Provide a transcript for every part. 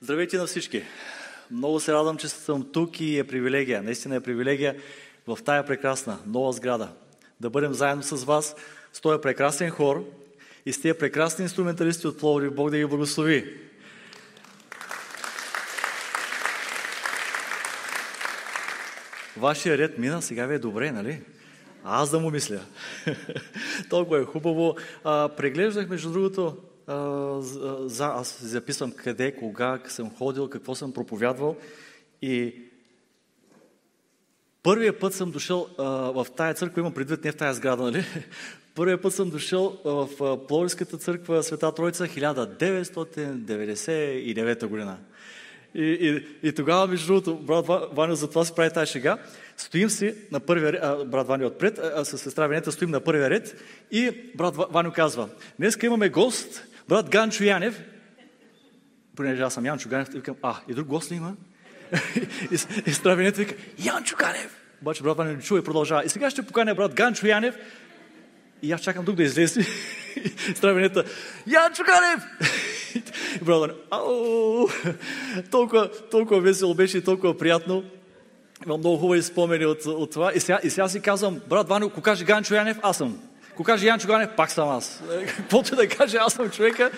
Здравейте на всички! Много се радвам, че съм тук и е привилегия. Наистина е привилегия в тая прекрасна нова сграда да бъдем заедно с вас, с този прекрасен хор и с тези прекрасни инструменталисти от Пловдив. Бог да ги благослови! Вашия ред мина, сега ви е добре, нали? Аз да му мисля. Толкова е хубаво. А, преглеждах, между другото, за, аз записвам къде, кога съм ходил, какво съм проповядвал. И първия път съм дошъл а, в тая църква, имам предвид не в тая сграда, нали? Първия път съм дошъл в Пловдивската църква Света Троица 1999 година. И, и, и тогава, между другото, брат Ваня за това си прави тази шега. Стоим си на първия ред, брат Ваня отпред, а, с сестра Венета стоим на първия ред и брат Ваню казва, днес имаме гост, брат Ганчо Янев, понеже аз съм Янчо Ганев, викам, а, и друг гост ли има? и, и сестра Венета вика, Янчо Ганев! Обаче брат не чува и продължава. И сега ще поканя брат Ганчо Янев и аз чакам тук да излезе. Сестра Венета, Янчо Ганев! И брат! Толкова, толкова весело беше и толкова приятно. Имам много хубави спомени от, от това. И сега, и сега си казвам, брат Ваню, ако каже Ганчо Янев, аз съм. Ако каже Янчо Ганев, пак съм аз. Каквото да каже, аз съм човека.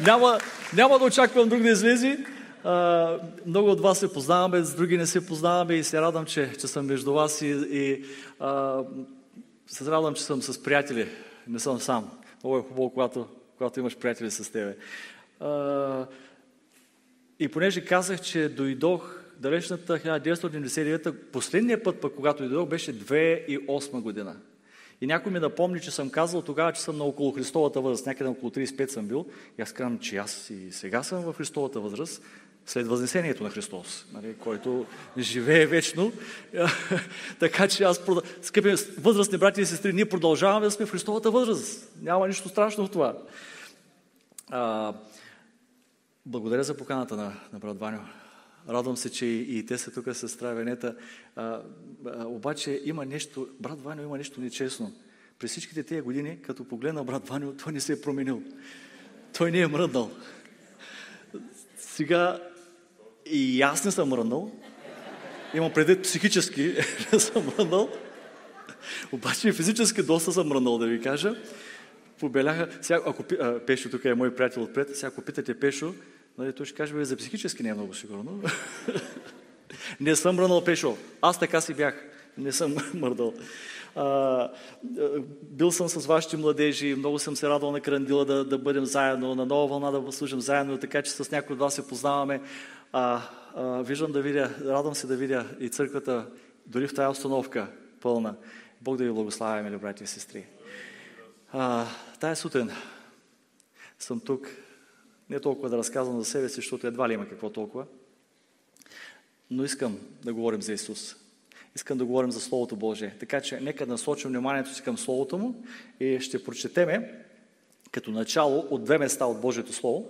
няма, няма да очаквам друг да излезе. Uh, много от вас се познаваме, с други не се познаваме и се радвам, че, че съм между вас и, и uh, се радвам, че съм с приятели. Не съм сам. Много е хубаво, когато, когато имаш приятели с тебе. Uh, и понеже казах, че дойдох далечната 1999, последния път, пък, когато дойдох, беше 2008 година. И някой ми напомни, че съм казал тогава, че съм на около Христовата възраст, някъде около 35 съм бил. И аз казвам, че аз и сега съм в Христовата възраст, след Възнесението на Христос, нали, който живее вечно. така че аз, скъпи възрастни брати и сестри, ние продължаваме да сме в Христовата възраст. Няма нищо страшно в това. А, благодаря за поканата на, на брат Ваню. Радвам се, че и, те са тук с Травенета. Обаче има нещо, брат Ваню има нещо нечестно. През всичките тези години, като погледна брат Ваню, той не се е променил. Той не е мръднал. Сега и аз не съм мръднал. Имам предвид психически, не съм мръднал. Обаче и физически доста съм мръднал, да ви кажа. Побеляха, сега, ако а, Пешо, тук е мой приятел отпред, сега ако питате Пешо, Нали, той ще каже, бе, за психически не е много сигурно. не съм мръднал пешо. Аз така си бях. Не съм мърдал. А, бил съм с вашите младежи, много съм се радвал на Крандила да, да бъдем заедно, на нова вълна да служим заедно, така че с някои от вас се познаваме. А, а, виждам да видя, радвам се да видя и църквата, дори в тази установка пълна. Бог да ви благославя, мили брати и сестри. А, тая сутрин съм тук не толкова да разказвам за себе си, защото едва ли има какво толкова. Но искам да говорим за Исус. Искам да говорим за Словото Божие. Така че нека да насочим вниманието си към Словото Му и ще прочетеме като начало от две места от Божието Слово.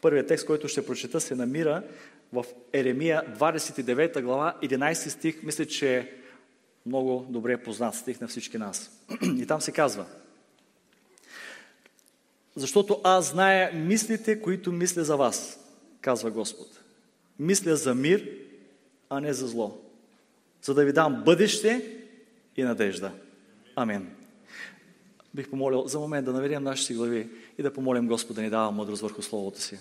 Първият текст, който ще прочета, се намира в Еремия 29 глава, 11 стих. Мисля, че е много добре познат стих на всички нас. И там се казва – защото аз зная мислите, които мисля за вас, казва Господ. Мисля за мир, а не за зло. За да ви дам бъдеще и надежда. Амин. Бих помолил за момент да наведем нашите глави и да помолим Господ да ни дава мъдрост върху Словото си.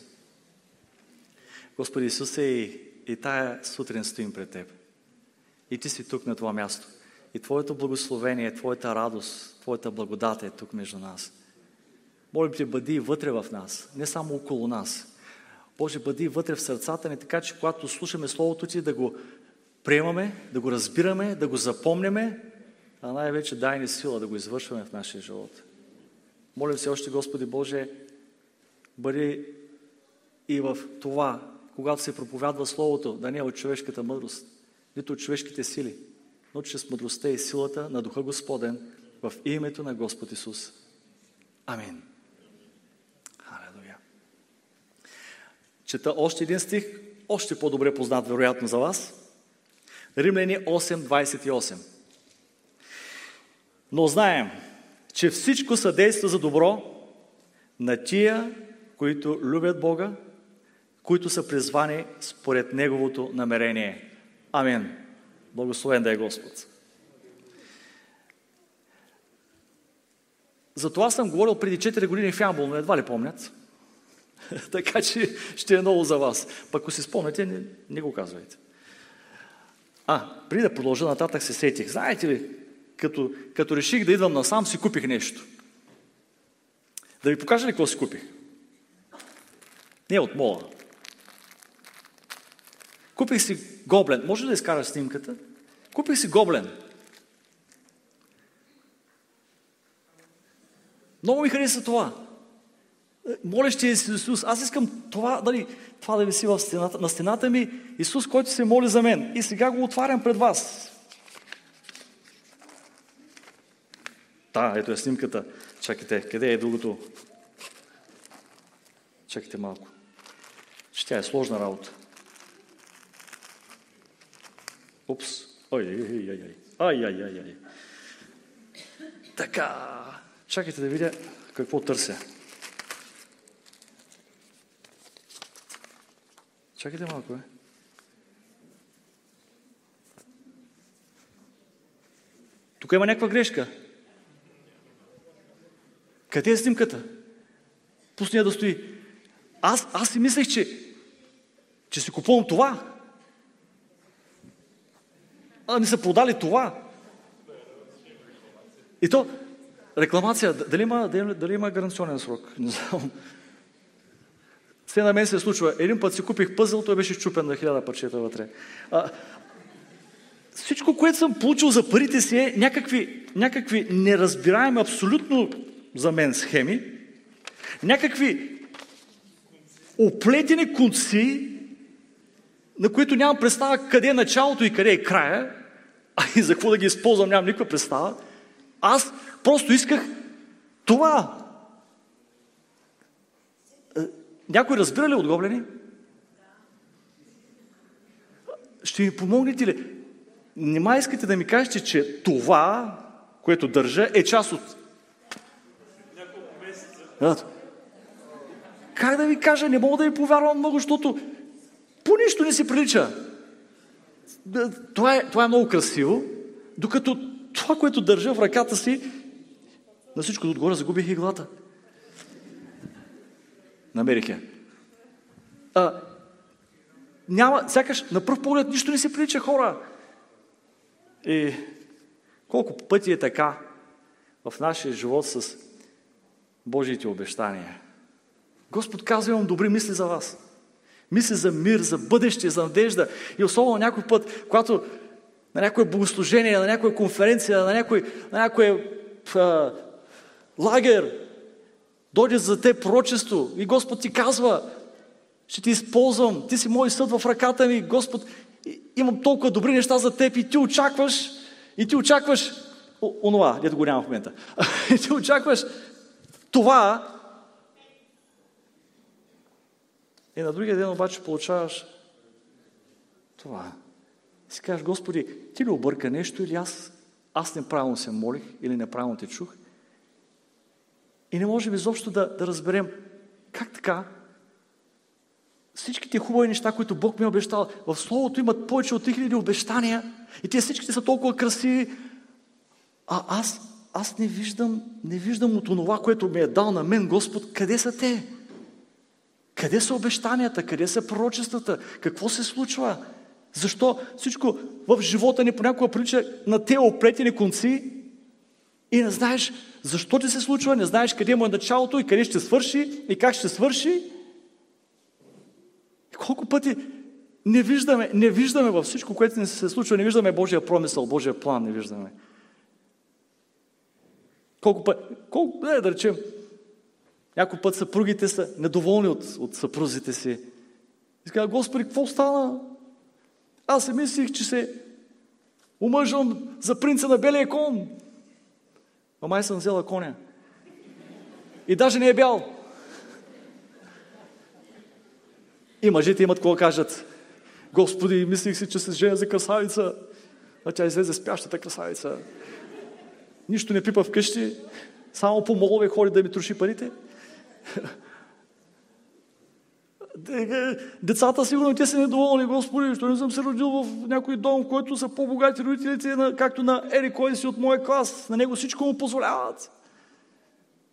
Господи Исусе, и, и тая сутрин стоим пред Теб. И Ти си тук на това място. И Твоето благословение, Твоята радост, Твоята благодат е тук между нас. Молим Те, бъди вътре в нас, не само около нас. Боже, бъди вътре в сърцата ни, така че когато слушаме Словото Ти, да го приемаме, да го разбираме, да го запомняме, а най-вече дай ни сила да го извършваме в нашия живот. Молим се още, Господи Боже, бъди и в това, когато се проповядва Словото, да не е от човешката мъдрост, нито от човешките сили, но чрез мъдростта и силата на Духа Господен в името на Господ Исус. Амин. Чета още един стих, още по-добре познат, вероятно, за вас. Римляни 8.28. Но знаем, че всичко съдейства за добро на тия, които любят Бога, които са призвани според Неговото намерение. Амин. Благословен да е Господ. За това съм говорил преди 4 години в Ямбол, но едва ли помнят. така че ще е ново за вас. Пък ако си спомняте, не, не го казвайте. А, преди да продължа нататък се сетих. Знаете ли, като, като реших да идвам насам, си купих нещо. Да ви покажа ли какво си купих? Не от мола. Купих си гоблен. Може ли да изкараш снимката? Купих си гоблен. Много ми хареса това. Молещия Исус. Аз искам това, дали, това да виси в стената, на стената ми. Исус, който се моли за мен. И сега го отварям пред вас. Да, ето е снимката. Чакайте, къде е другото? Чакайте малко. Че тя е сложна работа. Упс. Ой, ой, ой, ой. Ай, ай, ай, ай. Така. Чакайте да видя какво търся. Чакайте малко, е. Тук има някаква грешка. Къде е снимката? Пусни да стои. Аз, аз си мислех, че, че си купувам това. А ми са продали това. И то, рекламация, дали има, дали, дали има гаранционен срок? Не знам. Все на мен се случва. Един път си купих пъзъл, той беше щупен на хиляда парчета вътре. А, всичко, което съм получил за парите си е някакви, някакви неразбираеми абсолютно за мен схеми, някакви оплетени конци, на които нямам представа къде е началото и къде е края, а и за какво да ги използвам, нямам никаква представа. Аз просто исках това. Е, някой разбира ли от гоблени? Ще ми помогнете ли? Нема искате да ми кажете, че това, което държа, е част от... Няколко месеца. Как да ви кажа, не мога да ви повярвам много, защото по нищо не си прилича. Това е, това е много красиво, докато това, което държа в ръката си, на всичко отгоре загубих иглата. Намерих я. А, няма, сякаш на пръв поглед нищо не си прилича хора. И колко пъти е така в нашия живот с Божиите обещания. Господ казва, имам добри мисли за вас. Мисли за мир, за бъдеще, за надежда. И особено някой път, когато на някое богослужение, на някоя конференция, на някой, на някой а, лагер, дойде за те пророчество и Господ ти казва, ще ти използвам, ти си мой съд в ръката ми, Господ, имам толкова добри неща за теб и ти очакваш, и ти очакваш онова, дето го няма в момента. И ти очакваш това, И на другия ден обаче получаваш това. И си кажеш, Господи, ти ли обърка нещо или аз, аз неправилно се молих или неправилно те чух? И не можем изобщо да, да разберем как така всичките хубави неща, които Бог ми е обещал, в Словото имат повече от 3000 обещания и те всичките са толкова красиви, а аз, аз не виждам, не виждам от това, което ми е дал на мен Господ, къде са те? Къде са обещанията? Къде са пророчествата? Какво се случва? Защо всичко в живота ни понякога прилича на те оплетени конци и не знаеш защо ти се случва, не знаеш къде му е началото и къде ще свърши и как ще свърши. И колко пъти не виждаме, не виждаме във всичко, което ни се случва, не виждаме Божия промисъл, Божия план, не виждаме. Колко пъти, колко, не, да речем, някой път съпругите са недоволни от, от съпрузите си. И казват, Господи, какво стана? Аз се мислих, че се омъжвам за принца на белия кон. А май съм взела коня. И даже не е бял. И мъжете имат какво кажат. Господи, мислих си, че се женя за красавица. А тя излезе спящата красавица. Нищо не пипа вкъщи. Само по молове ходи да ми троши парите. Децата сигурно те са недоволни, Господи, що не съм се родил в някой дом, в който са по-богати родителите, както на Ери, кой си от моя клас. На него всичко му позволяват.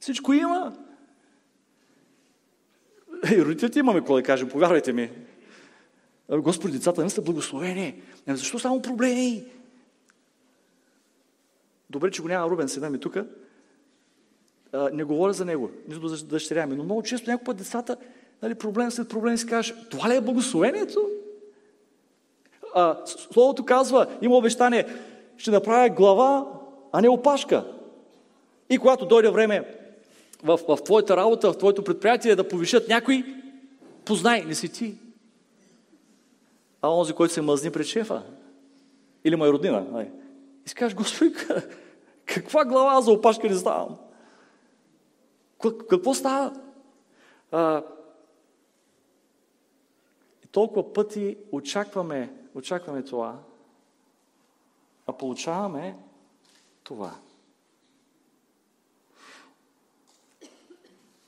Всичко има. Ей, родителите имаме, кой да кажем, повярвайте ми. Господи, децата не са благословени. Защо само проблеми? Добре, че го няма Рубен, седа ми тук. Не говоря за него, нито за дъщеря ми, но много често някой път децата, нали, проблем след проблем си кажеш, това ли е благословението? А, словото казва, има обещание, ще направя глава, а не опашка. И когато дойде време в, в твоята работа, в твоето предприятие да повишат някой, познай, не си ти. А онзи, който се мъзни пред шефа. Или моя роднина. Нали? И си кажеш, Господи, каква глава за опашка не ставам? Какво става? А, и толкова пъти очакваме, очакваме това, а получаваме това.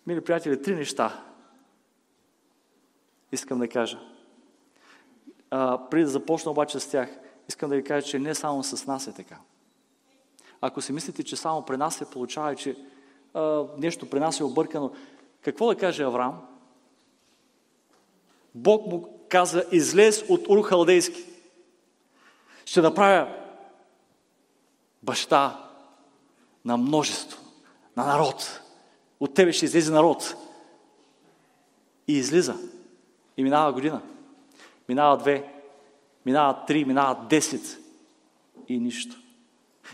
Мили приятели, три неща искам да кажа. А, преди да започна обаче с тях, искам да ви кажа, че не само с нас е така. Ако си мислите, че само при нас се получава че а, нещо при нас е объркано, какво да каже Авраам? Бог му каза, излез от Ур Халдейски. Ще направя баща на множество, на народ. От тебе ще излезе народ. И излиза. И минава година. Минава две. Минава три. Минава десет. И нищо.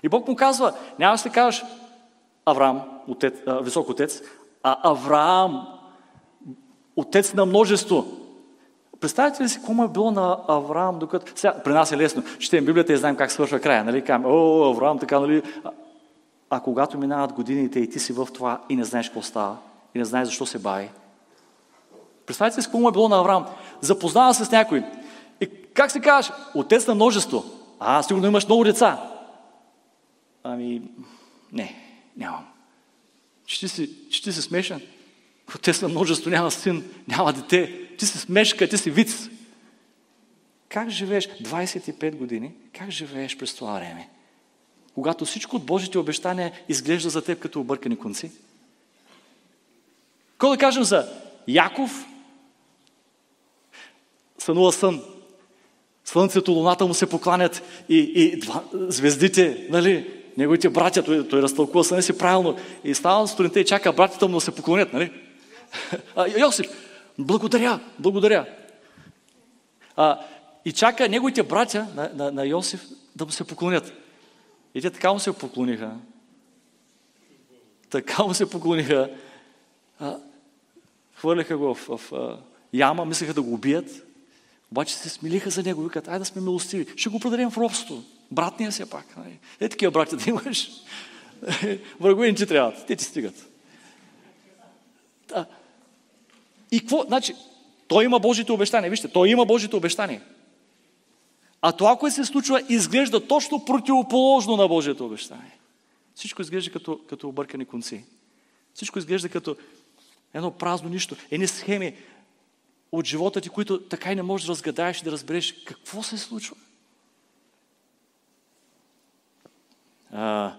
И Бог му казва, няма се кажеш Авраам, отец, висок отец, а Авраам, отец на множество. Представете ли си какво е било на Авраам, докато... Сега, при нас е лесно. Четем Библията и знаем как свършва края. Нали? Кам, о, Авраам, така, нали? А, а когато минават годините и ти си в това и не знаеш какво става, и не знаеш защо се бави. Представете си какво е било на Авраам. Запознава се с някой. И как се казваш? Отец на множество. А, сигурно имаш много деца. Ами, не, нямам. Че ти си, че ти си смешен. Отец на множество няма син, няма дете. Ти си смешка, ти си виц. Как живееш 25 години? Как живееш през това време? Когато всичко от Божите обещания изглежда за теб като объркани конци? Какво да кажем за Яков? Сънува сън. Слънцето, луната му се покланят и, и два, звездите, нали? неговите братя, той, той разтълкува съня си правилно и става сутринта и чака братята му да се поклонят, нали? А, Йосиф, благодаря, благодаря. А, и чака неговите братя на, на, на Йосиф да му се поклонят. И те така му се поклониха. Така му се поклониха. А, хвърляха го в, в, в яма, мислеха да го убият. Обаче се смилиха за него, викат, ай да сме милостиви, ще го продадем в робство. Братния си пак. Нали? Е такива братя да имаш. Врагове ти трябват, те ти стигат. И какво? Значи, той има Божите обещания. Вижте, той има Божите обещания. А това, което се случва, изглежда точно противоположно на Божието обещание. Всичко изглежда като, като объркани конци. Всичко изглежда като едно празно нищо. Едни схеми от живота ти, които така и не можеш да разгадаеш и да разбереш какво се случва. А,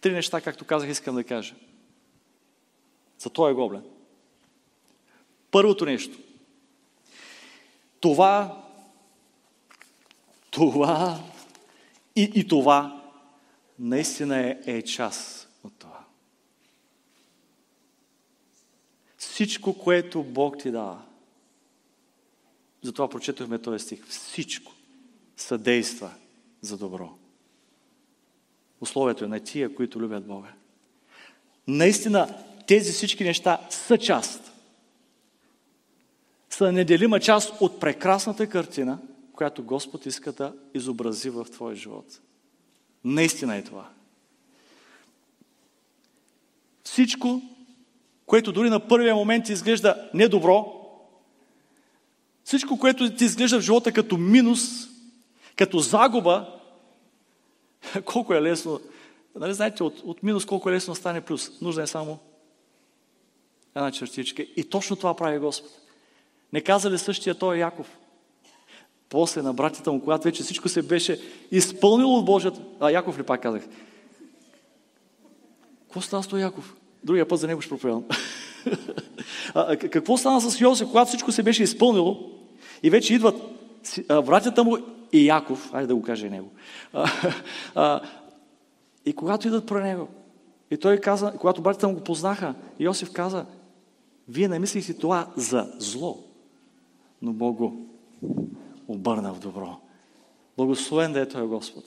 три неща, както казах, искам да кажа. За този гоблен. Първото нещо. Това, това и, и това наистина е, е част от това. Всичко, което Бог ти дава, затова прочетохме този стих, всичко съдейства за добро условието е на тия, които любят Бога. Наистина, тези всички неща са част. Са неделима част от прекрасната картина, която Господ иска да изобрази в твоя живот. Наистина е това. Всичко, което дори на първия момент ти изглежда недобро, всичко, което ти изглежда в живота като минус, като загуба, колко е лесно, нали знаете, от, от минус колко е лесно стане плюс. Нужда е само една чертичка. И точно това прави Господ. Не каза ли същия той Яков? После на братята му, когато вече всичко се беше изпълнило от Божията... А, Яков ли пак казах? Какво става с той Яков? Другия път за него ще проповядам. какво стана с Йосиф, когато всичко се беше изпълнило и вече идват братята му и Яков, айде да го каже него. И когато идват про него, и той каза, когато братята му го познаха, Йосиф каза, вие не мислихте това за зло, но Бог го обърна в добро. Благословен да е Той Господ,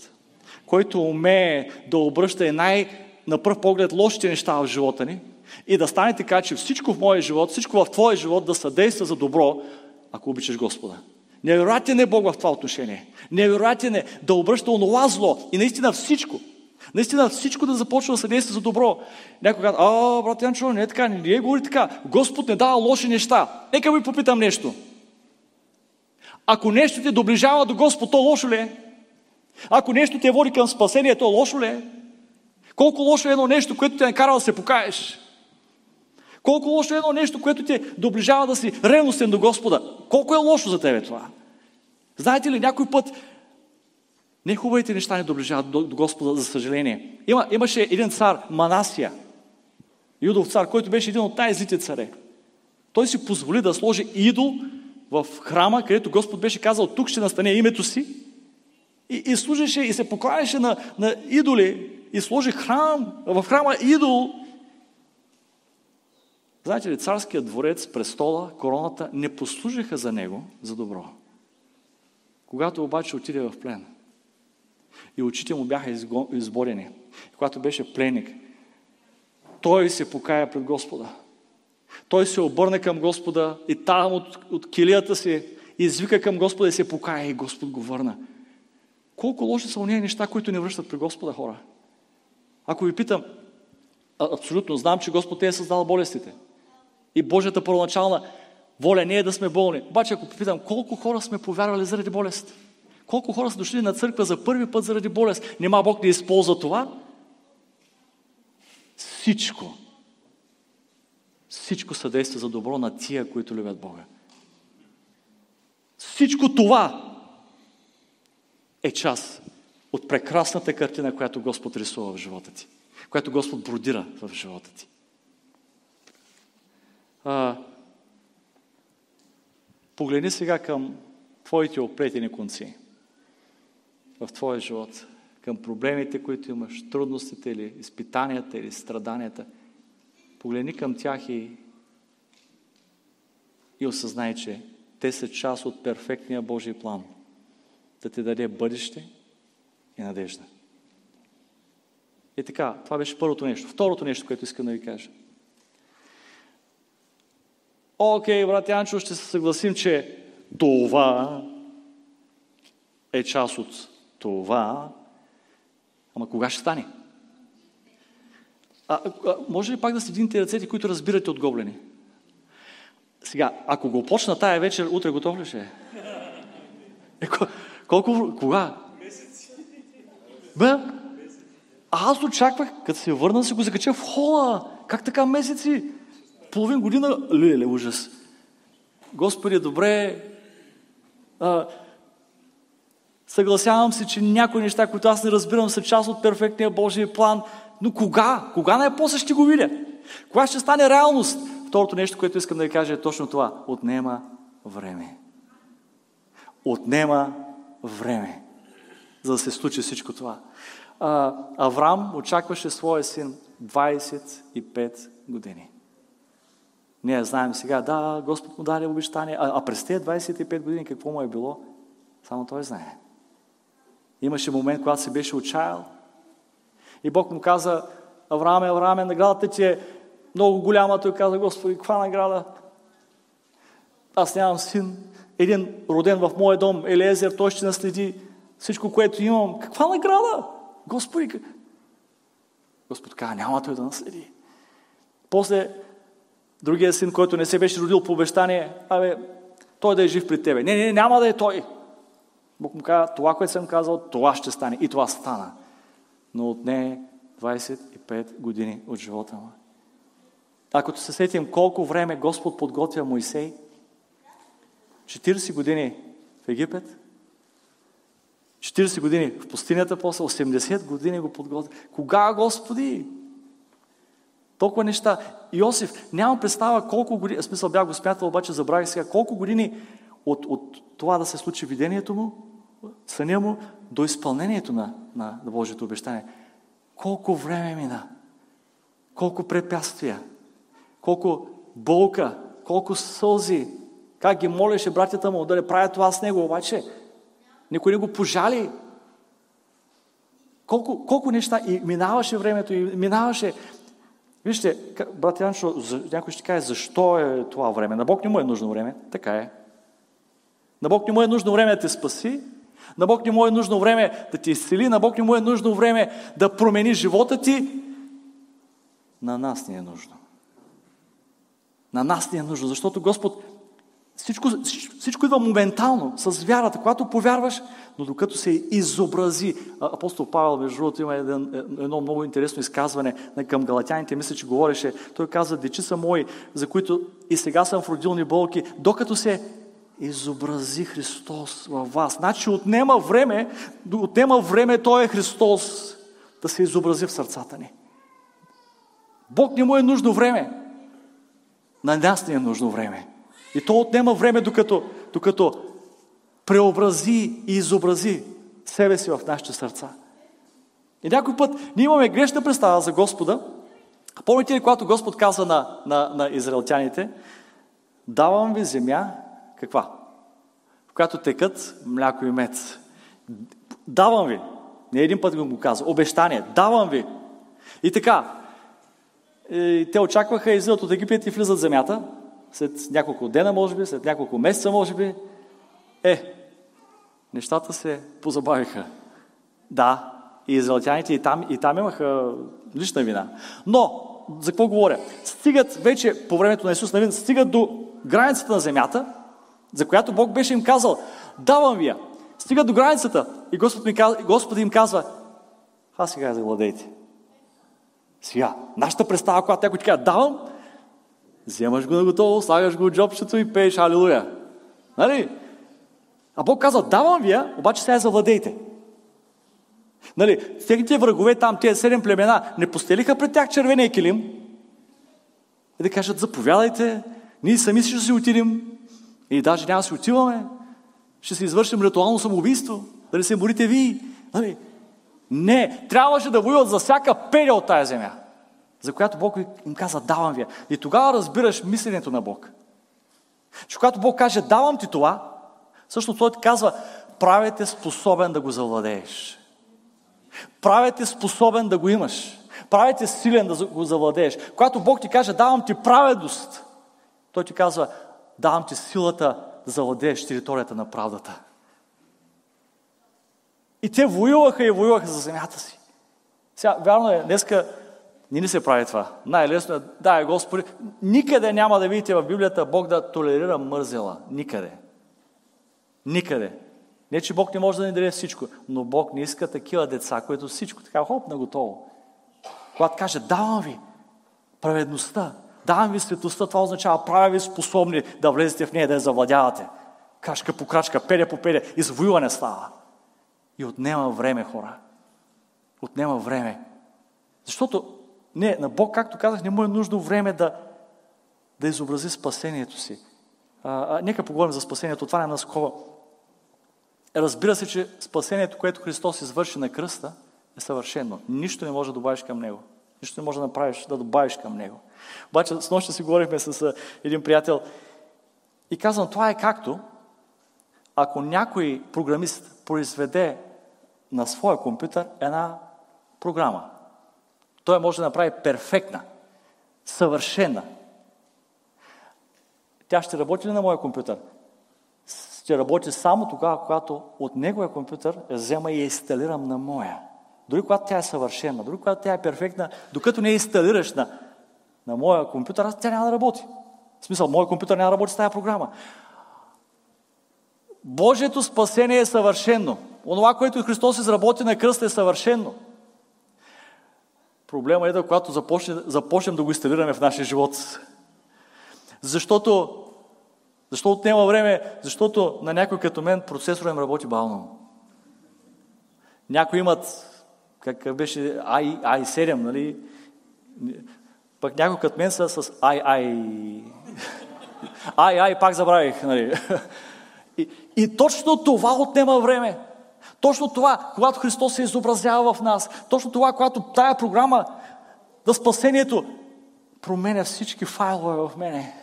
който умее да обръща и най- на пръв поглед лошите неща в живота ни и да стане така, че всичко в моя живот, всичко в твоя живот да съдейства за добро, ако обичаш Господа. Невероятен е Бог в това отношение. Невероятен е да обръща онова зло и наистина всичко. Наистина всичко да започва да съдейства за добро. Някой казва, а, брат Янчо, не е така, не е говори така. Господ не дава лоши неща. Нека ви попитам нещо. Ако нещо те доближава до Господ, то лошо ли е? Ако нещо те води към спасение, то лошо ли е? Колко лошо е едно нещо, което те е накара да се покаеш? Колко лошо е едно нещо, което те доближава да си ревностен до Господа? Колко е лошо за тебе това? Знаете ли, някой път не хубавите неща не доближават до, до Господа, за съжаление. Има, имаше един цар, Манасия, юдов цар, който беше един от най-злите царе. Той си позволи да сложи идол в храма, където Господ беше казал, тук ще настане името си. И, и служеше и се покланяше на, на идоли. И сложи храм, в храма идол. Знаете ли, царският дворец, престола, короната не послужиха за него за добро. Когато обаче отиде в плен и очите му бяха изборени, когато беше пленник, той се покая пред Господа. Той се обърна към Господа и там от, от килията си извика към Господа и се покая и Господ го върна. Колко лоши са уния неща, които не връщат при Господа хора? Ако ви питам, абсолютно знам, че Господ е създал болестите. И Божията първоначална воля не е да сме болни. Обаче ако попитам, колко хора сме повярвали заради болест? Колко хора са дошли на църква за първи път заради болест? Нема Бог да използва това? Всичко всичко съдейства за добро на тия, които любят Бога. Всичко това е част от прекрасната картина, която Господ рисува в живота ти. Която Господ бродира в живота ти. А, погледни сега към твоите оплетени конци в твоя живот, към проблемите, които имаш, трудностите или изпитанията или страданията – Погледни към тях и, и осъзнай, че те са част от перфектния Божий план да ти даде бъдеще и надежда. И така, това беше първото нещо. Второто нещо, което искам да ви кажа. Окей, брат Янчо, ще се съгласим, че това е част от това. Ама кога ще стане? А, а, може ли пак да се вдигнете ръцете, които разбирате от гоблени? Сега, ако го почна тая вечер, утре готов ли ще е? е колко, кога? Месеци. Бе? Аз очаквах, като се върна, да се го закача в хола. Как така месеци? Половин година? Леле, ужас. Господи, добре. А, съгласявам се, че някои неща, които аз не разбирам, са част от перфектния Божий план. Но кога? Кога най-после ще го видя? Кога ще стане реалност? Второто нещо, което искам да ви кажа е точно това. Отнема време. Отнема време, за да се случи всичко това. А, Авраам очакваше своя син 25 години. Ние знаем сега, да, Господ му даде обещание, а, а през тези 25 години какво му е било, само той знае. Имаше момент, когато се беше отчаял, и Бог му каза, Аврааме, Аврааме, наградата ти е много голяма. Той каза, Господи, каква награда? Аз нямам син. Един роден в моя дом, Елезер, той ще наследи всичко, което имам. Каква награда? Господи, Господ каза, няма той да наследи. После другия син, който не се беше родил по обещание, абе, той да е жив при тебе. Не, не, няма да е той. Бог му каза, това, което съм казал, това ще стане. И това стана но отне 25 години от живота му. Ако се сетим колко време Господ подготвя Моисей, 40 години в Египет, 40 години в пустинята, после 80 години го подготвя. Кога, Господи? Толкова неща. Йосиф, нямам представа колко години, смисъл бях го смятал, обаче забравих сега, колко години от, от това да се случи видението му, съня му, до изпълнението на, на, Божието обещание. Колко време мина, колко препятствия, колко болка, колко сълзи, как ги молеше братята му да не правят това с него, обаче никой не го пожали. Колко, колко неща и минаваше времето, и минаваше. Вижте, брат Янчо, някой ще каже, защо е това време? На Бог не му е нужно време. Така е. На Бог не му е нужно време да те спаси, на Бог не му е нужно време да те изцели, на Бог не му е нужно време да промени живота ти. На нас не е нужно. На нас не е нужно, защото Господ всичко, всичко, всичко идва моментално, с вярата, когато повярваш, но докато се изобрази. Апостол Павел, между другото, има един, едно много интересно изказване към галатяните, мисля, че говореше. Той каза, дечи са мои, за които и сега съм в родилни болки, докато се изобрази Христос във вас. Значи отнема време, отнема време Той е Христос да се изобрази в сърцата ни. Бог не му е нужно време. На нас не е нужно време. И то отнема време, докато, докато преобрази и изобрази себе си в нашите сърца. И някой път ние имаме грешна представа за Господа. Помните ли, когато Господ каза на, на, на израелтяните, давам ви земя, каква? В която текат мляко и мед. Давам ви. Не един път го каза. Обещание. Давам ви. И така. И те очакваха, излизат от Египет и влизат в земята след няколко дена, може би, след няколко месеца, може би, е, нещата се позабавиха. Да, и израелтяните и там, и там имаха лична вина. Но, за какво говоря? Стигат вече по времето на Исус Навин, стигат до границата на земята, за която Бог беше им казал, давам ви я. Стигат до границата и Господ, ми, Господ им казва, а сега завладейте. Сега, нашата представа, когато някой ти казва, давам, Вземаш го на готово, слагаш го от джобчето и пееш Алилуя. Нали? А Бог каза, давам ви я, обаче сега завладейте. Нали, техните врагове там, тези седем племена, не постелиха пред тях червения килим. И да кажат, заповядайте, ние сами ще си отидем. И даже няма да си отиваме. Ще си извършим ритуално самоубийство. Дали се борите ви. Нали? Не, трябваше да воюват за всяка пеля от тази земя за която Бог им каза, давам ви. И тогава разбираш мисленето на Бог. Че когато Бог каже, давам ти това, всъщност Той ти казва, правете способен да го завладееш. Правете способен да го имаш. Правете силен да го завладееш. Когато Бог ти каже, давам ти праведост, Той ти казва, давам ти силата да завладееш територията на правдата. И те воюваха и воюваха за земята си. Сега, вярно е, днеска не ни се прави това. Най-лесно е, да, Господи, никъде няма да видите в Библията Бог да толерира мързела. Никъде. Никъде. Не, че Бог не може да ни даде всичко, но Бог не иска такива деца, които всичко така хоп на готово. Когато каже, давам ви праведността, давам ви светостта, това означава правя ви способни да влезете в нея, да я завладявате. Крачка по крачка, педе по педе, извоюване става. И отнема време, хора. Отнема време. Защото не, на Бог, както казах, не му е нужно време да, да изобрази спасението си. А, а, нека поговорим за спасението. Това е на скова. Разбира се, че спасението, което Христос извърши на кръста, е съвършено. Нищо не може да добавиш към Него. Нищо не може да направиш, да добавиш към Него. Обаче с нощта си говорихме с един приятел и казвам, това е както ако някой програмист произведе на своя компютър една програма. Той може да направи перфектна, съвършена. Тя ще работи ли на моя компютър? Ще работи само тогава, когато от неговия компютър я взема и я инсталирам на моя. Дори когато тя е съвършена, дори когато тя е перфектна, докато не я инсталираш на, на моя компютър, тя няма да работи. В смисъл, моят компютър няма да работи с тази програма. Божието спасение е съвършено. Онова, което Христос изработи на кръста е съвършено. Проблема е да когато започнем, започнем да го инсталираме в нашия живот. Защото, защо отнема време? Защото на някой като мен процесорът им работи бавно. Някои имат, как беше, i, i7, нали? Пък някои като мен са с i, i. Ай, ай, пак забравих. Нали? И, и точно това отнема време. Точно това, когато Христос се изобразява в нас, точно това, когато тая програма на спасението променя всички файлове в мене.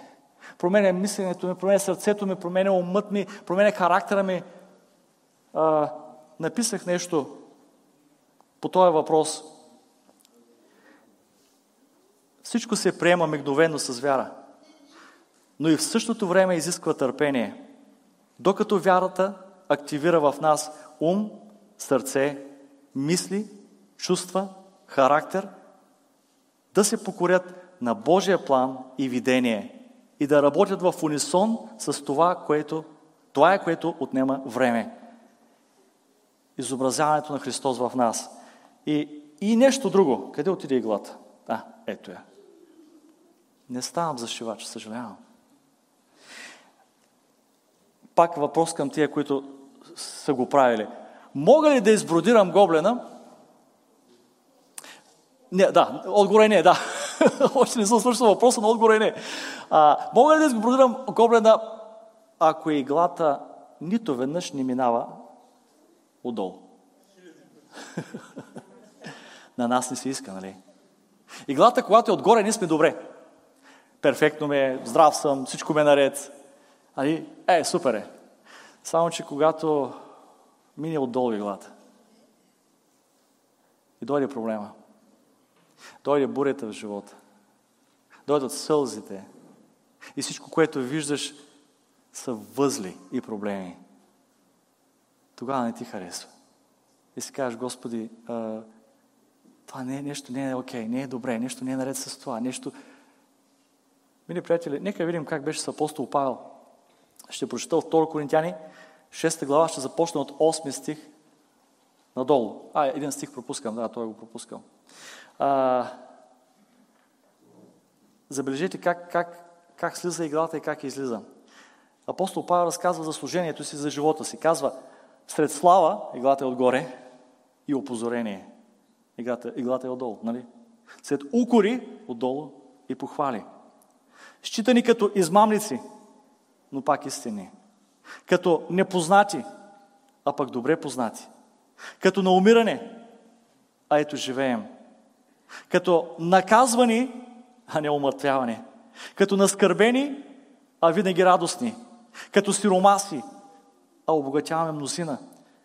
Променя мисленето ми, променя сърцето ми, променя умът ми, променя характера ми. А, написах нещо по този въпрос. Всичко се приема мигновено с вяра, но и в същото време изисква търпение, докато вярата активира в нас ум, сърце, мисли, чувства, характер, да се покорят на Божия план и видение и да работят в унисон с това, което това е което отнема време. Изобразяването на Христос в нас. И, и нещо друго. Къде отиде иглата? А, ето я. Не ставам за шивач, съжалявам. Пак въпрос към тия, които са го правили. Мога ли да избродирам гоблена? Не, да, отговор е не, да. Още не съм свършил въпроса, но отговор е не. А, мога ли да избродирам гоблена, ако иглата нито веднъж не минава отдолу? На нас не се иска, нали? Иглата, когато е отгоре, ние сме добре. Перфектно ме, здрав съм, всичко ме е наред. Али, е, супер е. Само, че когато мине отдолу иглата и дойде проблема, дойде бурята в живота, дойдат сълзите и всичко, което виждаш, са възли и проблеми. Тогава не ти харесва. И си кажеш, Господи, а, това не е нещо, не е окей, не е добре, нещо не е наред с това, нещо... Мили приятели, нека видим как беше с апостол Павел. Ще прочета от 2 Коринтяни, 6 глава, ще започна от 8 стих надолу. А, един стих пропускам, да, той го пропускам. А, забележете как, как, как слиза иглата и как излиза. Апостол Павел разказва за служението си, за живота си. Казва, сред слава, иглата е отгоре, и опозорение. Иглата, иглата е отдолу, нали? След укори, отдолу и похвали. Считани като измамници, но пак истини. Като непознати, а пък добре познати. Като на умиране, а ето живеем. Като наказвани, а не умъртвяване. Като наскърбени, а винаги радостни. Като сиромаси, а обогатяваме мнозина.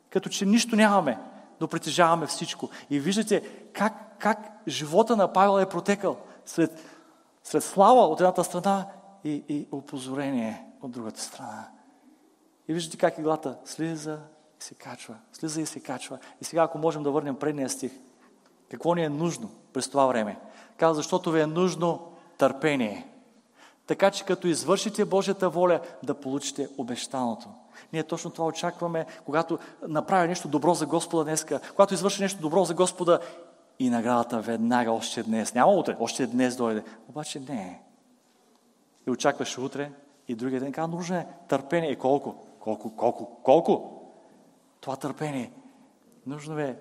Като че нищо нямаме, но притежаваме всичко. И виждате как, как живота на Павел е протекал. След, след слава от едната страна и, и опозорение от другата страна. И виждате как иглата слиза и се качва, слиза и се качва. И сега, ако можем да върнем предния стих, какво ни е нужно през това време? Казва, защото ви е нужно търпение. Така че като извършите Божията воля, да получите обещаното. Ние точно това очакваме, когато направя нещо добро за Господа днеска, когато извърши нещо добро за Господа и наградата веднага, още днес. Няма утре, още днес дойде. Обаче не. И очакваш утре и другия ден. Казва, нужно е търпение. И колко? Колко, колко, колко? Това търпение. Нужно е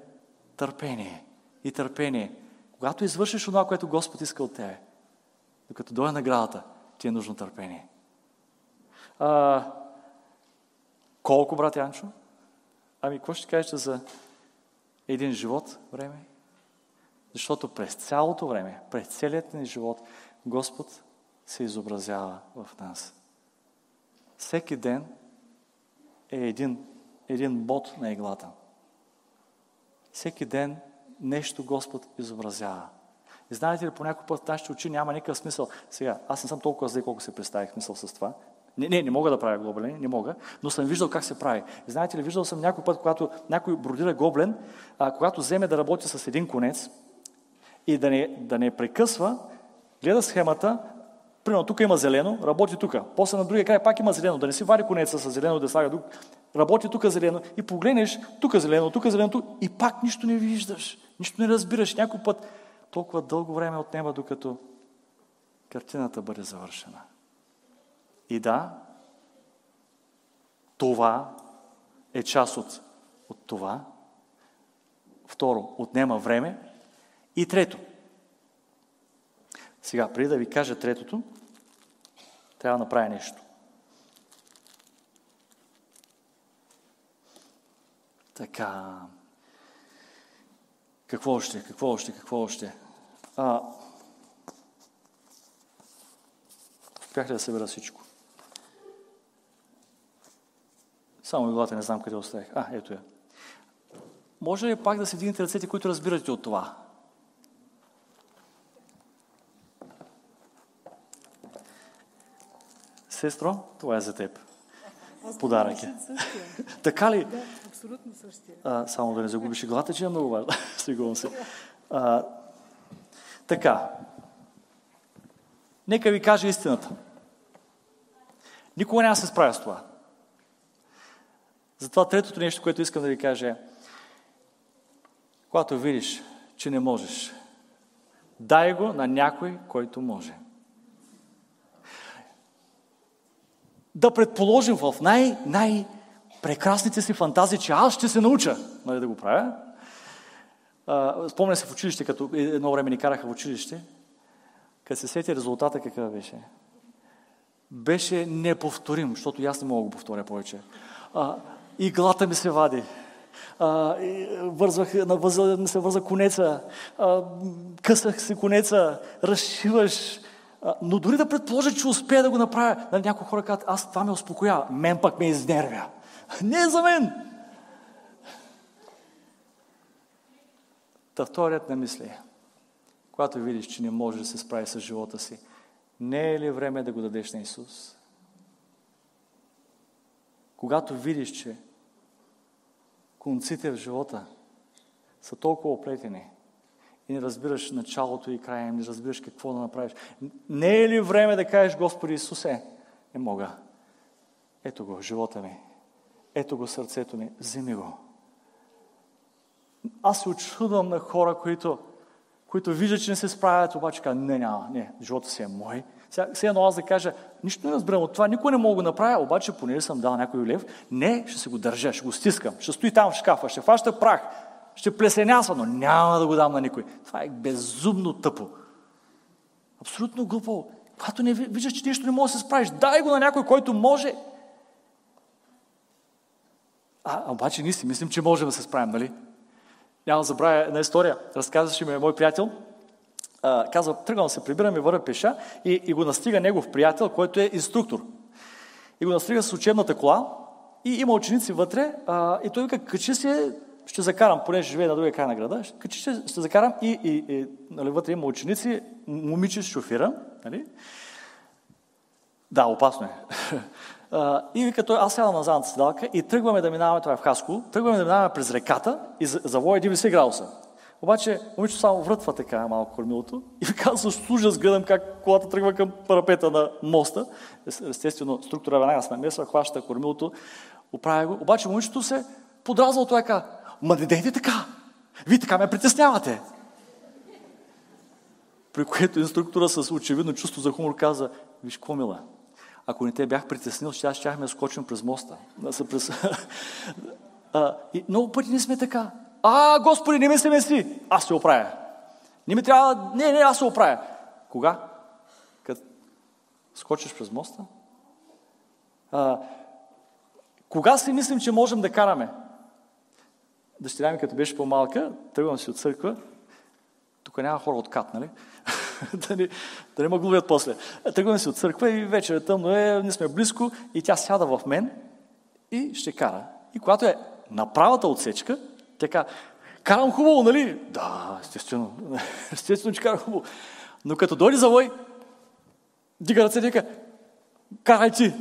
търпение. И търпение. Когато извършиш това, което Господ иска от тебе, докато дойде наградата, ти е нужно търпение. А, колко, брат Янчо? Ами, какво ще кажете за един живот време? Защото през цялото време, през целият ни живот, Господ се изобразява в нас. Всеки ден е един, един бот на иглата. Всеки ден нещо Господ изобразява. И знаете ли, по път нашите очи няма никакъв смисъл. Сега, аз не съм толкова зле, колко се представих мисъл с това. Не, не, не мога да правя гоблен, не мога, но съм виждал как се прави. И знаете ли, виждал съм някой път, когато някой бродира гоблен, а, когато вземе да работи с един конец и да не, да не прекъсва, гледа схемата, примерно тук има зелено, работи тук. После на другия край пак има зелено, да не си вари конеца с зелено, да слага тук. Работи тук зелено и погледнеш тук зелено, тук зелено, тук, и пак нищо не виждаш, нищо не разбираш. Някой път толкова дълго време отнема, докато картината бъде завършена. И да, това е част от, от това. Второ, отнема време. И трето, сега, преди да ви кажа третото, трябва да направя нещо. Така. Какво още? Какво още? Какво още? А, успях ли да събера всичко? Само иглата не знам къде оставих. А, ето я. Може ли пак да се вдигнете ръцете, които разбирате от това? Сестро, това е за теб. Подарък е. така ли? Да, абсолютно същия. А, само да не загубиш иглата, че е много важно. Сигурно се. А, така. Нека ви кажа истината. Никога няма да се справя с това. Затова третото нещо, което искам да ви кажа е, когато видиш, че не можеш, дай го на някой, който може. Да предположим в най- най- прекрасните си фантазии, че аз ще се науча нали, да го правя. Спомня се в училище, като едно време ни караха в училище, като се сети резултата какъв беше. Беше неповторим, защото аз не мога да го повторя повече. А, иглата ми се вади. А, вързвах, на възел ми се върза конеца, а, късах си конеца, разшиваш. Но дори да предположа, че успея да го направя, на някои хора казват, аз това ме успокоява, мен пък ме изнервя. Не за мен! Та вторият на мисли, когато видиш, че не можеш да се справи с живота си, не е ли време да го дадеш на Исус? Когато видиш, че конците в живота са толкова оплетени и не разбираш началото и края, не разбираш какво да направиш. Не е ли време да кажеш, Господи Исусе, не мога. Ето го, живота ми. Ето го, сърцето ми. Вземи го. Аз се очудвам на хора, които, които виждат, че не се справят, обаче казват, не, няма, не, живота си е мой. Сега, сега едно аз да кажа, нищо не разбирам от това, никой не мога да направя, обаче понеже съм дал някой лев, не, ще се го държа, ще го стискам, ще стои там в шкафа, ще фаща прах, ще плесенясва, но няма да го дам на никой. Това е безумно тъпо. Абсолютно глупо. Когато не виждаш, че нещо не може да се справиш, дай го на някой, който може. А, обаче ние си мислим, че можем да се справим, нали? Няма да забравя една история. Разказваше ми мой приятел. А, казва, тръгвам се прибирам и вървя пеша и, и го настига негов приятел, който е инструктор. И го настига с учебната кола и има ученици вътре а, и той вика, качи се, ще закарам, понеже живее на другия край на града, качи се, ще закарам и, и, и нали, вътре има ученици, момиче с шофира, нали? Да, опасно е. И вика той, аз сядам на задната седалка и тръгваме да минаваме, това е в Хаско, тръгваме да минаваме през реката и завоя 90 градуса. Обаче момичето само врътва така малко кормилото и ви казва, с ужас гледам как колата тръгва към парапета на моста. Естествено, структура веднага се намесва, хваща кормилото, оправя го. Обаче момичето се подразва от това казва, ма не дейте така, вие така ме притеснявате. При което инструктора с очевидно чувство за хумор каза, виж мила, ако не те бях притеснил, ще щяхме да скочим през моста. Да се през... а, и много пъти не сме така. А, Господи, не мислиме си. Аз се оправя. Не ми трябва... Не, не, аз се оправя. Кога? Като скочиш през моста? А, кога си мислим, че можем да караме? Дъщеря ми, като беше по-малка, тръгвам си от църква. Тук няма хора от кат, нали? да, не, да не ме глувят после. Тръгваме си от църква и вече е тъмно е, ние сме близко и тя сяда в мен и ще кара. И когато е на правата отсечка, така, карам хубаво, нали? Да, естествено. Естествено, че карам хубаво. Но като дойде завой, дига ръце и карай ти.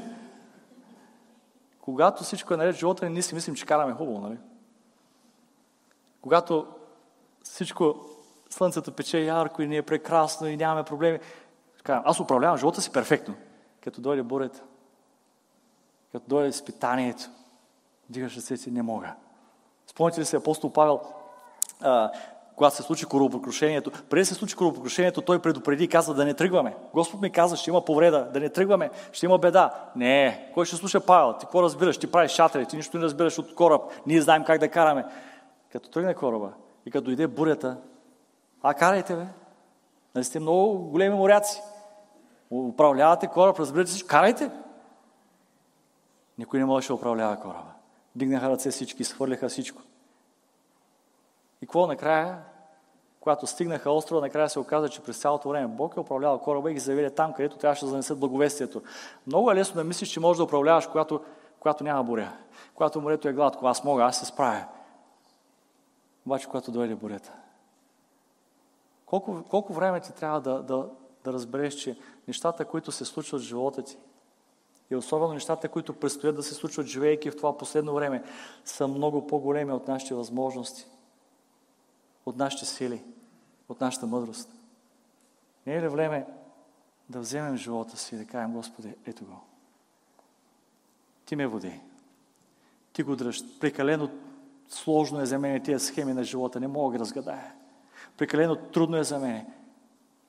Когато всичко е наред живота, ние си мислим, че караме хубаво, нали? Когато всичко слънцето пече ярко и ни е прекрасно и нямаме проблеми. Аз управлявам живота си перфектно. Като дойде бурята, като дойде изпитанието, дигаш ръце си, не мога. Спомните ли се апостол Павел? А, когато се случи коробокрушението. Преди се случи коробокрушението, той предупреди и каза да не тръгваме. Господ ми каза, ще има повреда, да не тръгваме, ще има беда. Не, кой ще слуша Павел? Ти какво разбираш? Ти правиш шатри, ти нищо не разбираш от кораб. Ние знаем как да караме. Като тръгне кораба и като дойде бурята, а карайте, бе. Нали сте много големи моряци. Управлявате кораб, разбирате си, карайте. Никой не можеше да управлява кораба. Дигнаха ръце всички, свърляха всичко. И какво накрая? Когато стигнаха острова, накрая се оказа, че през цялото време Бог е управлявал кораба и ги заведе там, където трябваше да занесат благовестието. Много е лесно да мислиш, че можеш да управляваш, когато, когато няма буря. Когато морето е гладко, аз мога, аз се справя. Обаче, когато дойде бурята, колко, колко време ти трябва да, да, да разбереш, че нещата, които се случват в живота ти, и особено нещата, които предстоят да се случват, живейки в това последно време, са много по-големи от нашите възможности, от нашите сили, от нашата мъдрост. Не е ли време да вземем живота си и да кажем, Господи, ето го. Ти ме води. Ти го дръж. Прекалено сложно е за мен тия схеми на живота. Не мога да разгадая. Прекалено трудно е за мен.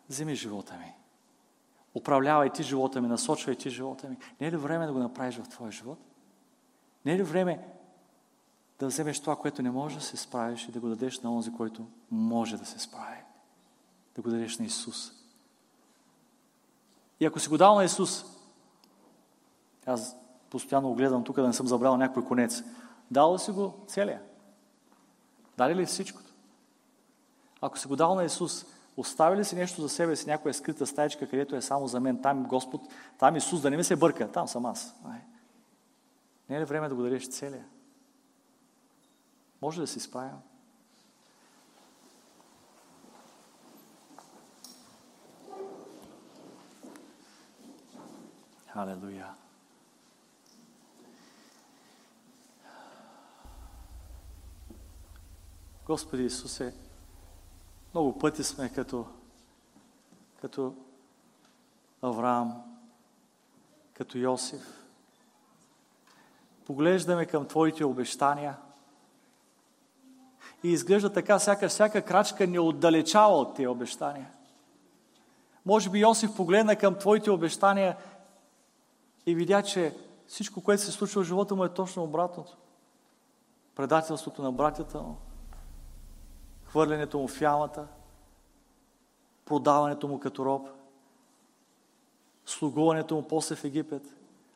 Вземи живота ми. Управлявай ти живота ми, насочвай ти живота ми. Не е ли време да го направиш в твоя живот? Не е ли време да вземеш това, което не може да се справиш и да го дадеш на онзи, който може да се справи? Да го дадеш на Исус. И ако си го дал на Исус, аз постоянно гледам тук да не съм забрал някой конец. Дал си го целия? Дали ли всичкото? Ако си го дал на Исус, Остави ли си нещо за себе си, някоя скрита стаечка, където е само за мен, там Господ, там Исус, да не ми се бърка, там съм аз. Ай. Не е ли време да го дадеш целия? Може да си справим. Халелуя. Господи Исусе, много пъти сме като, като Авраам, като Йосиф. Поглеждаме към Твоите обещания и изглежда така, всяка, всяка крачка ни отдалечава от тези обещания. Може би Йосиф погледна към Твоите обещания и видя, че всичко, което се случва в живота му е точно обратното. Предателството на братята му, хвърлянето му в ямата, продаването му като роб, слугуването му после в Египет,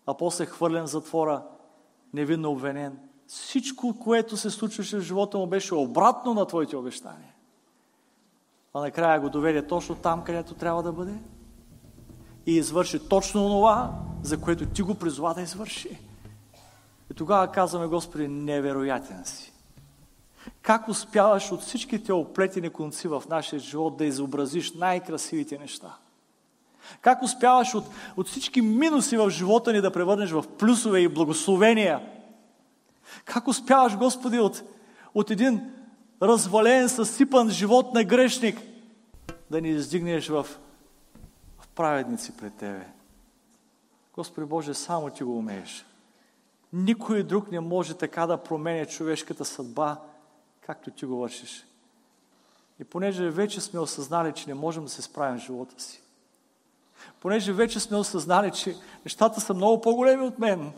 а после хвърлен в затвора, невинно обвинен. Всичко, което се случваше в живота му, беше обратно на твоите обещания. А накрая го доведе точно там, където трябва да бъде и извърши точно това, за което ти го призова да извърши. И тогава казваме, Господи, невероятен си. Как успяваш от всичките оплетени конци в нашия живот да изобразиш най-красивите неща? Как успяваш от, от всички минуси в живота ни да превърнеш в плюсове и благословения? Как успяваш, Господи, от, от един развален, съсипан живот на грешник да ни издигнеш в, в праведници пред Тебе? Господи Боже, само Ти го умееш. Никой друг не може така да променя човешката съдба, както ти го вършиш. И понеже вече сме осъзнали, че не можем да се справим в живота си, понеже вече сме осъзнали, че нещата са много по-големи от мен,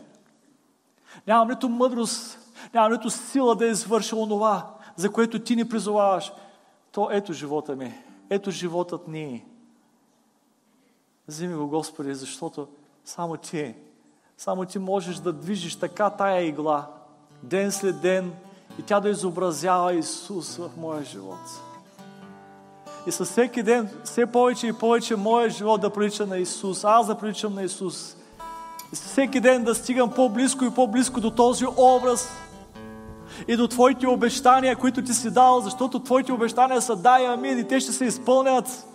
нямам нито мъдрост, нямам нито сила да извърша онова, за което ти ни призоваваш, то ето живота ми, ето животът ни. Вземи го, Господи, защото само Ти, само Ти можеш да движиш така тая игла, ден след ден, и тя да изобразява Исус в моя живот. И със всеки ден, все повече и повече моя живот да прилича на Исус, аз да приличам на Исус. И всеки ден да стигам по-близко и по-близко до този образ и до Твоите обещания, които Ти си дал, защото Твоите обещания са да и амин и те ще се изпълнят.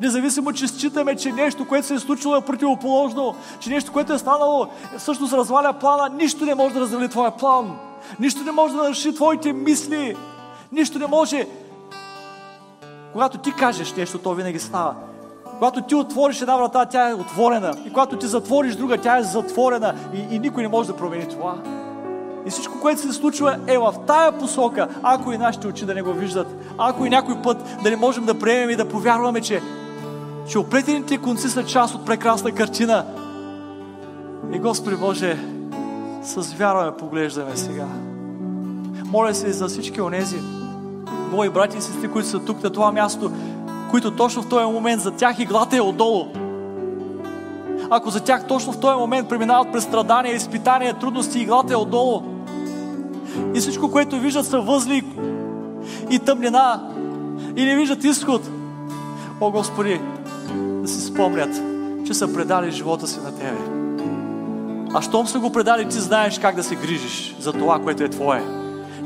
Независимо, че считаме, че нещо, което се е случило е противоположно, че нещо, което е станало, всъщност разваля плана, нищо не може да развали Твоя план. Нищо не може да наруши твоите мисли. Нищо не може. Когато ти кажеш нещо, то винаги става. Когато ти отвориш една врата, тя е отворена. И когато ти затвориш друга, тя е затворена. И, и никой не може да промени това. И всичко, което се случва е в тая посока, ако и нашите очи да не го виждат, ако и някой път да не можем да приемем и да повярваме, че, че оплетените конци са част от прекрасна картина. И Господи Боже, с вяра ме поглеждаме сега. Моля се за всички онези мои брати и сестри, които са тук на това място, които точно в този момент за тях иглата е отдолу. Ако за тях точно в този момент преминават през страдания, изпитания, трудности, иглата е отдолу. И всичко, което виждат са възли и тъмнина и не виждат изход. О, Господи, да си спомнят, че са предали живота си на Тебе. А щом са го предали, ти знаеш как да се грижиш за това, което е Твое.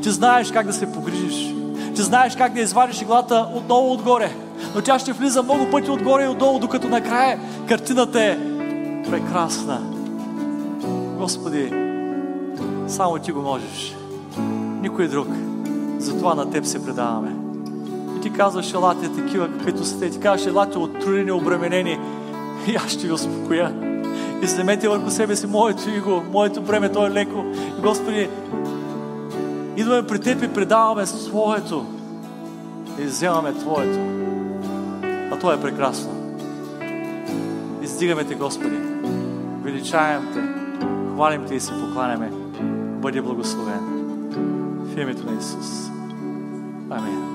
Ти знаеш как да се погрижиш. Ти знаеш как да извадиш иглата отново отгоре. Но тя ще влиза много пъти отгоре и отдолу, докато накрая картината е прекрасна. Господи, само Ти го можеш. Никой друг. Затова на Теб се предаваме. И Ти казваш, елате такива, каквито сте. Ти казваш, елате оттрудени, обременени. И аз ще ви успокоя. И вземете върху себе си моето иго, моето бреме, то е леко. И Господи, идваме при Теб и предаваме своето. И вземаме Твоето. А то е прекрасно. Издигаме Те, Господи. Величаем Те. Хвалим Те и се покланяме. Бъди благословен. В името на Исус. Амин.